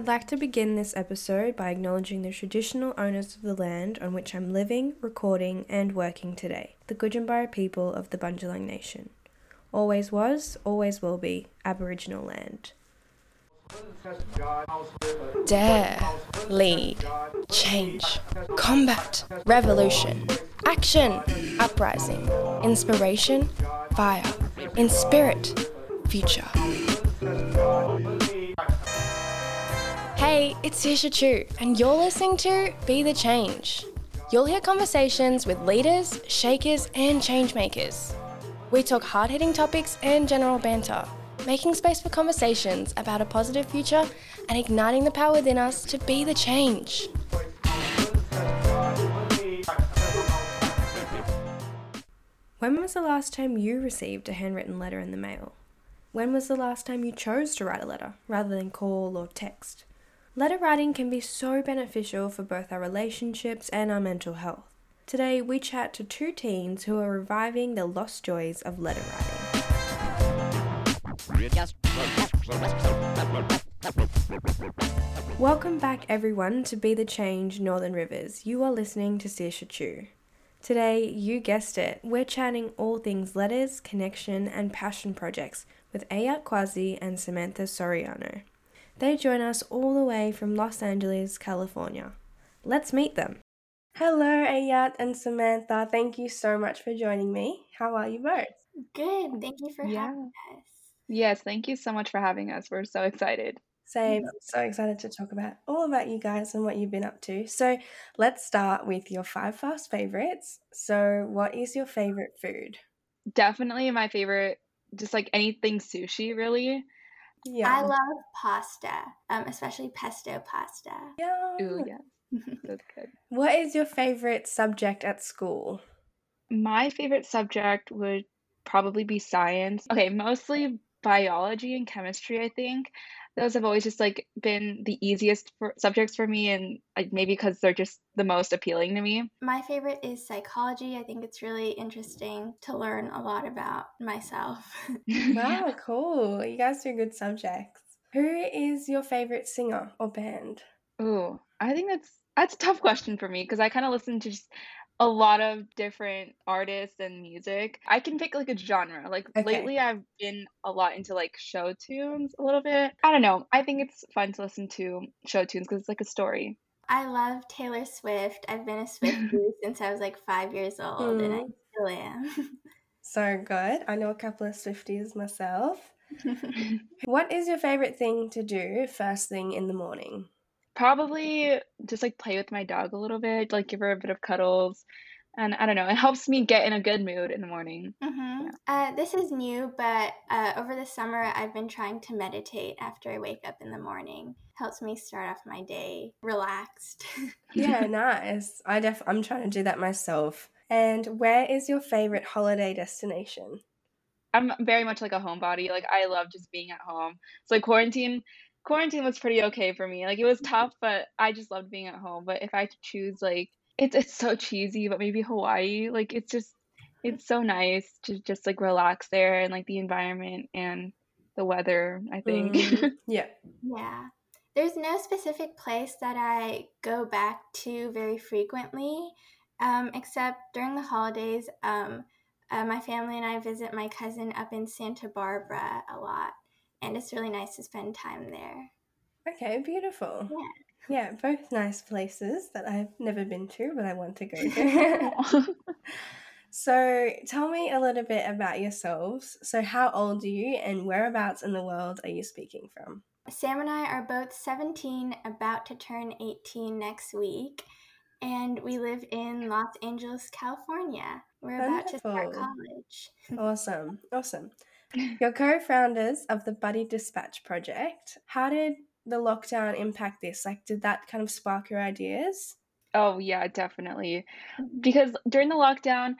I'd like to begin this episode by acknowledging the traditional owners of the land on which I'm living, recording, and working today, the Gudjambara people of the Bundjalung Nation. Always was, always will be Aboriginal land. Dare, lead, change, combat, revolution, action, uprising, inspiration, fire, in spirit, future. Hey, it's Tisha Chu, and you're listening to Be the Change. You'll hear conversations with leaders, shakers, and changemakers. We talk hard hitting topics and general banter, making space for conversations about a positive future and igniting the power within us to be the change. When was the last time you received a handwritten letter in the mail? When was the last time you chose to write a letter rather than call or text? Letter writing can be so beneficial for both our relationships and our mental health. Today, we chat to two teens who are reviving the lost joys of letter writing. Welcome back, everyone, to Be the Change Northern Rivers. You are listening to Saoirse Chu. Today, you guessed it, we're chatting all things letters, connection, and passion projects with Ayat Quasi and Samantha Soriano. They join us all the way from Los Angeles, California. Let's meet them. Hello, Ayat and Samantha. Thank you so much for joining me. How are you both? Good. Thank you for Yeah. having us. Yes, thank you so much for having us. We're so excited. Same. I'm so excited to talk about all about you guys and what you've been up to. So, let's start with your five fast favorites. So, what is your favorite food? Definitely my favorite, just like anything sushi, really. Yeah. I love pasta, um, especially pesto pasta. Yeah. Ooh, yeah, that's good. What is your favorite subject at school? My favorite subject would probably be science. Okay, mostly biology and chemistry, I think. Those have always just like been the easiest for, subjects for me, and like maybe because they're just the most appealing to me. My favorite is psychology. I think it's really interesting to learn a lot about myself. Wow, ah, cool. You guys do good subjects. Who is your favorite singer or band? Ooh, I think that's that's a tough question for me because I kind of listen to just a lot of different artists and music. I can pick like a genre. Like Okay. lately I've been a lot into like show tunes a little bit. I don't know. I think it's fun to listen to show tunes because it's like a story. I love Taylor Swift. I've been a Swiftie since I was like five years old, and I Mm. still am. So good. I know a couple of Swifties myself. What is your favorite thing to do first thing in the morning? Probably just like play with my dog a little bit, like give her a bit of cuddles. And I don't know, it helps me get in a good mood in the morning. hmm Uh, this is new, but uh, over the summer, I've been trying to meditate after I wake up in the morning. Helps me start off my day relaxed. Yeah, nice. I def I'm trying to do that myself. And where is your favorite holiday destination? I'm very much like a homebody. Like I love just being at home. So like quarantine quarantine was pretty okay for me. Like it was tough, but I just loved being at home. But if I had choose like it's it's so cheesy, but maybe Hawaii. Like it's just it's so nice to just like relax there and like the environment and the weather, I think. Mm, yeah. Yeah. There's no specific place that I go back to very frequently, um, except during the holidays. Um, uh, my family and I visit my cousin up in Santa Barbara a lot, and it's really nice to spend time there. Okay, beautiful. Yeah. Yeah, both nice places that I've never been to, but I want to go to. so, tell me a little bit about yourselves. So, how old are you and whereabouts in the world are you speaking from? Sam and I are both 17, about to turn 18 next week, and we live in Los Angeles, California. We're about to start Wonderful. college. Awesome, awesome. You're co founders of the Buddy Dispatch Project. How did the lockdown impact this? Like, did that kind of spark your ideas? Oh yeah, definitely. Because during the lockdown,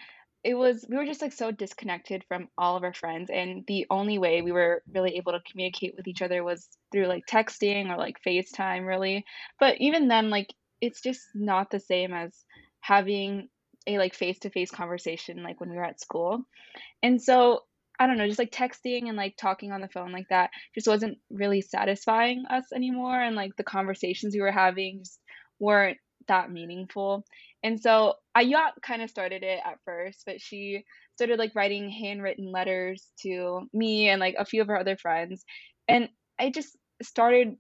it was we were just like so disconnected from all of our friends and the only way we were really able to communicate with each other was through like texting or like FaceTime really. But even then like it's just not the same as having a like face-to-face conversation like when we were at school. And so I don't know, just like texting and like talking on the phone like that just wasn't really satisfying us anymore. And like the conversations we were having just weren't that meaningful. And so Ayat kind of started it at first, but she started like writing handwritten letters to me and like a few of her other friends. And I just started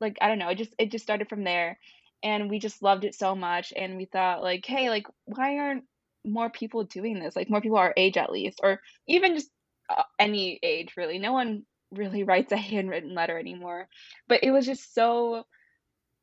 like I don't know, it just it just started from there. And we just loved it so much and we thought like, hey, like why aren't more people doing this? Like more people our age at least or even just Uh, any age really. No one really writes a handwritten letter anymore. But it was just so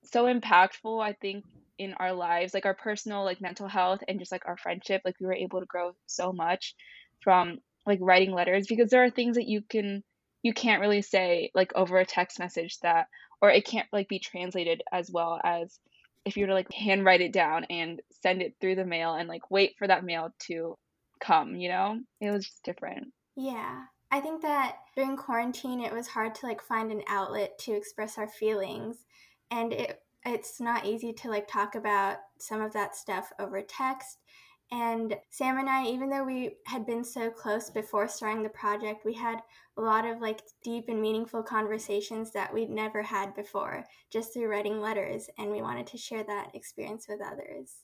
so impactful I think in our lives, like our personal like mental health and just like our friendship. Like we were able to grow so much from like writing letters because there are things that you can you can't really say like over a text message that or it can't like be translated as well as if you were to like handwrite it down and send it through the mail and like wait for that mail to come, you know? It was just different. Yeah. I think that during quarantine it was hard to like find an outlet to express our feelings and it it's not easy to like talk about some of that stuff over text and Sam and I, even though we had been so close before starting the project, we had a lot of like deep and meaningful conversations that we'd never had before just through writing letters. And we wanted to share that experience with others.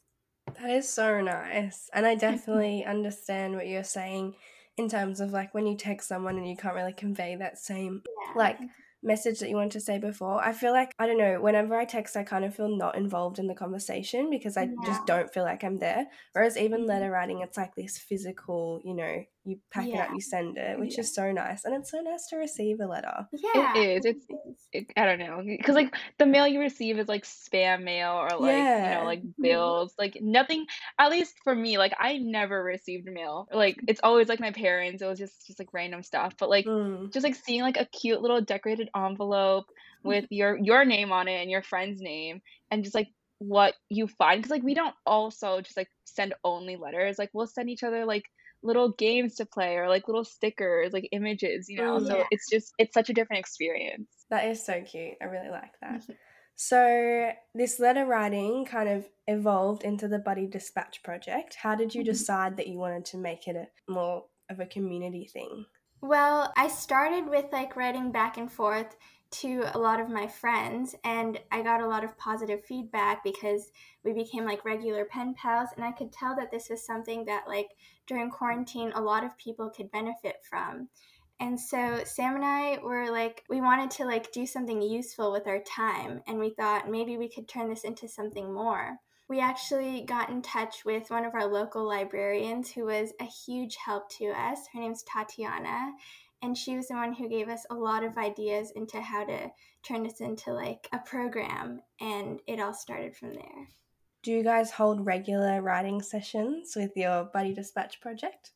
That is so nice. And I definitely understand what you're saying in terms of like when you text someone and you can't really convey that same yeah. like message that you wanted to say before. I feel like, I don't know, whenever I text, I kind of feel not involved in the conversation because I yeah. just don't feel like I'm there. Whereas even mm-hmm. letter writing, it's like this physical, you know, you pack yeah. it up, you send it, which yeah. is so nice. And it's so nice to receive a letter. Yeah. It is. It's, it, I don't know. Because, like, the mail you receive is like spam mail or like, yeah. you know, like mm-hmm. bills. Like, nothing, at least for me, like, I never received mail. Like, it's always like my parents. It was just, just like random stuff. But, like, mm. just like seeing like a cute little decorated envelope with your your name on it and your friend's name and just like what you find because like we don't also just like send only letters like we'll send each other like little games to play or like little stickers, like images, you know. Oh, yeah. So it's just it's such a different experience. That is so cute. I really like that. so this letter writing kind of evolved into the Buddy Dispatch project. How did you mm-hmm. decide that you wanted to make it a more of a community thing? Well, I started with like writing back and forth to a lot of my friends and I got a lot of positive feedback because we became like regular pen pals and I could tell that this was something that like during quarantine a lot of people could benefit from. And so Sam and I were like we wanted to like do something useful with our time and we thought maybe we could turn this into something more. We actually got in touch with one of our local librarians who was a huge help to us. Her name's Tatiana and she was the one who gave us a lot of ideas into how to turn this into like a program and it all started from there do you guys hold regular writing sessions with your buddy dispatch project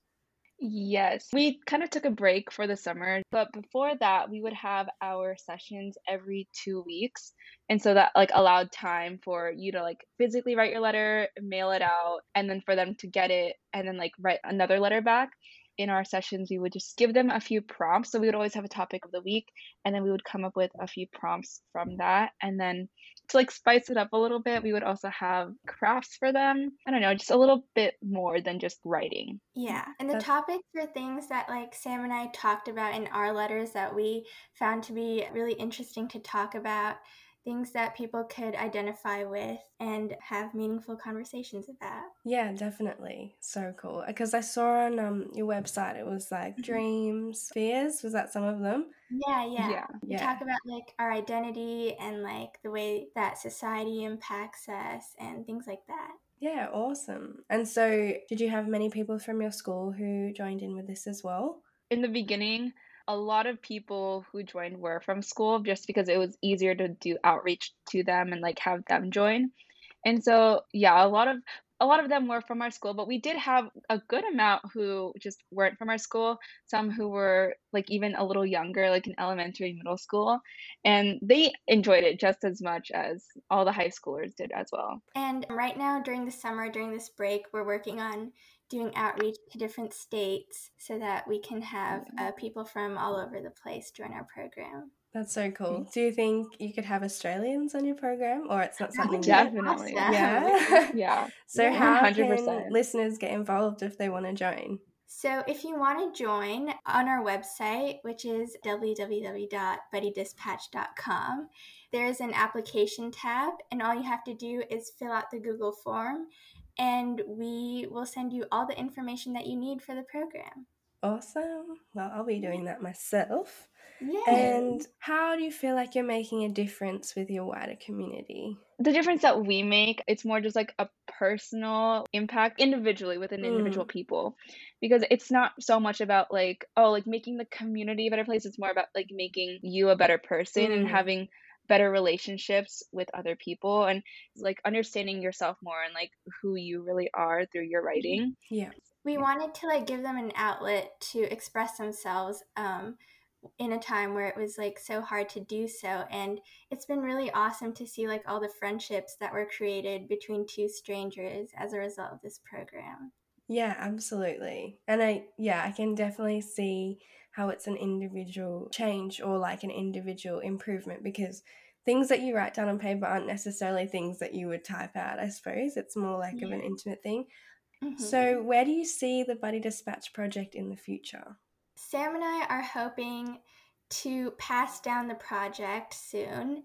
Yes, we kind of took a break for the summer, but before that, we would have our sessions every two weeks. And so that like allowed time for you to like physically write your letter, mail it out, and then for them to get it and then like write another letter back in our sessions, we would just give them a few prompts. So we would always have a topic of the week, and then we would come up with a few prompts from that. And then to like spice it up a little bit, we would also have crafts for them. I don't know, just a little bit more than just writing. Yeah. And the That's- topics are things that like Sam and I talked about in our letters that we found to be really interesting to talk about things that people could identify with and have meaningful conversations about. Yeah, definitely. So cool. Because I saw on um, your website it was like mm-hmm. dreams, fears. Was that some of them? Yeah, yeah. Yeah. We yeah. talk about like our identity and like the way that society impacts us and things like that. Yeah, awesome. And so, did you have many people from your school who joined in with this as well? In the beginning, a lot of people who joined were from school just because it was easier to do outreach to them and like have them join. And so, yeah, a lot of a lot of them were from our school, but we did have a good amount who just weren't from our school, some who were like even a little younger, like in elementary, middle school, and they enjoyed it just as much as all the high schoolers did as well. And right now, during the summer, during this break, we're working on doing outreach to different states so that we can have uh, people from all over the place join our program. That's so cool. Do you think you could have Australians on your program, or it's not something? Definitely. Yeah. yeah. So yeah, how 100%. can listeners get involved if they want to join? So, if you want to join on our website, which is www.buddydispatch.com, there's an application tab, and all you have to do is fill out the Google form, and we will send you all the information that you need for the program. Awesome. Well, I'll be doing that myself. Yeah. And how do you feel like you're making a difference with your wider community? The difference that we make, it's more just like a personal impact individually within Mm. individual people. Because it's not so much about like, oh, like making the community a better place. It's more about like making you a better person and Mm. having better relationships with other people and like understanding yourself more and like who you really are through your writing. Yeah. we wanted to like give them an outlet to express themselves um, in a time where it was like so hard to do so and it's been really awesome to see like all the friendships that were created between two strangers as a result of this program Yeah, absolutely. And I, yeah, I can definitely see how it's an individual change or like an individual improvement because things that you write down on paper aren't necessarily things that you would type out, I suppose. It's more like of an intimate thing. Mhm. So, where do you see the Buddy Dispatch project in the future? Sam and I are hoping to pass down the project soon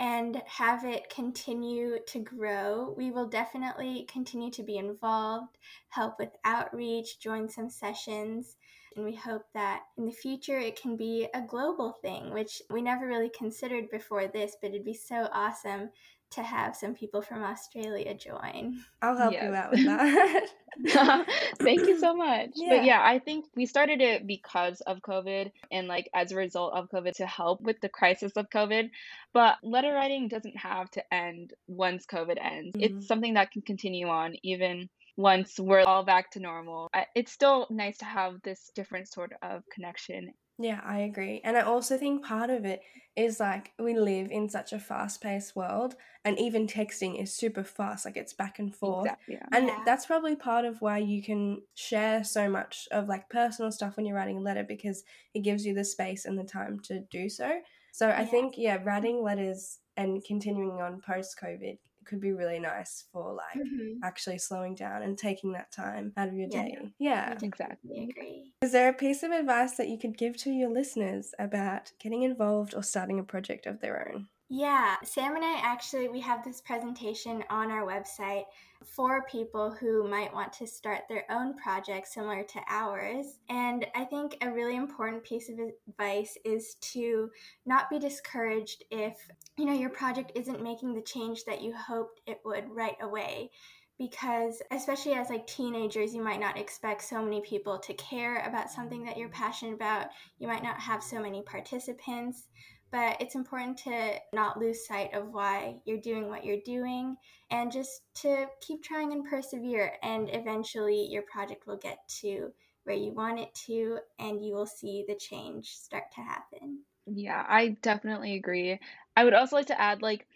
and have it continue to grow. We will definitely continue to be involved, help with outreach, join some sessions, and we hope that in the future it can be a global thing, which we never really considered before this, but it'd be so awesome to have some people from Australia join. I'll help you out with that. Thank you so much. Yeah. But yeah, I think we started it because of COVID and like as a result of COVID to help with the crisis of COVID. But letter writing doesn't have to end once COVID ends. Mhm. It's something that can continue on even once we're all back to normal. It's still nice to have this different sort of connection. Yeah, I agree. And I also think part of it is like we live in such a fast paced world, and even texting is super fast, like it's back and forth. Exactly. Yeah. And Yeah. that's probably part of why you can share so much of like personal stuff when you're writing a letter because it gives you the space and the time to do so. So I Yeah. think, yeah, writing letters and continuing on post COVID could be really nice for like Mhm. actually slowing down and taking that time out of your Yeah. day. Yeah. Exactly. agree. Is there a piece of advice that you could give to your listeners about getting involved or starting a project of their own? Yeah, Sam and I actually we have this presentation on our website for people who might want to start their own project similar to ours. And I think a really important piece of advice is to not be discouraged if, you know, your project isn't making the change that you hoped it would right away. Because especially as like teenagers you might not expect so many people to care about something that you're passionate about. You might not have so many participants but it's important to not lose sight of why you're doing what you're doing and just to keep trying and persevere and eventually your project will get to where you want it to and you will see the change start to happen Yeah, I definitely agree. I would also like to add, like,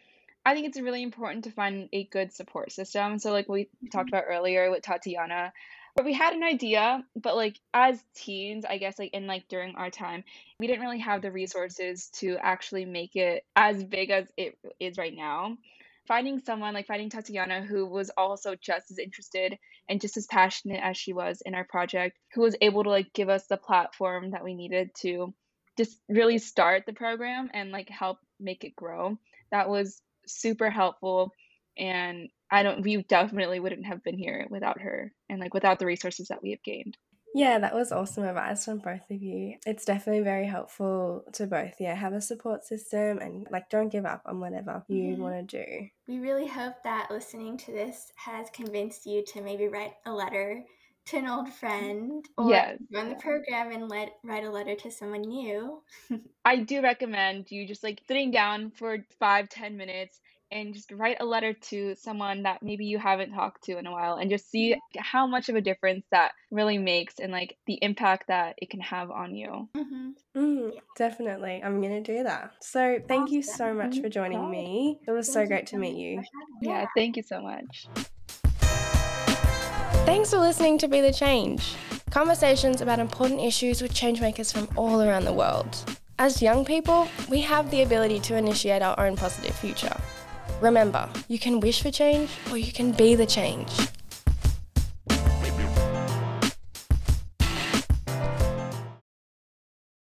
I think it's really important to find a good support system. So, like we talked mm-hmm. about earlier with Tatiana, where we had an idea, but like as teens, I guess, like in like during our time, we didn't really have the resources to actually make it as big as it is right now. Finding someone like finding Tatiana who was also just as interested and just as passionate as she was in our project, who was able to like give us the platform that we needed to just really start the program and like help make it grow. That was super helpful and I don't we definitely wouldn't have been here without her and like without the resources that we have gained. Yeah, that was awesome advice from both of you. It's definitely very helpful to both. Yeah, have a support system and like don't give up on whatever you Mhm. want to do. we really hope that listening to this has convinced you to maybe write a letter to an old friend or Yes, join the program and let write a letter to someone new I do recommend you just like sitting down for five, ten minutes and just write a letter to someone that maybe you haven't talked to in a while and just see how much of a difference that really makes and like the impact that it can have on you. hmm Mm, definitely. I'm going to do that. So, thank you so much for joining me. It was so great to meet you. for having me. Yeah, thank you so much. Thanks for listening to Be the Change. Conversations about important issues with changemakers from all around the world. As young people, we have the ability to initiate our own positive future. Remember, you can wish for change or you can be the change.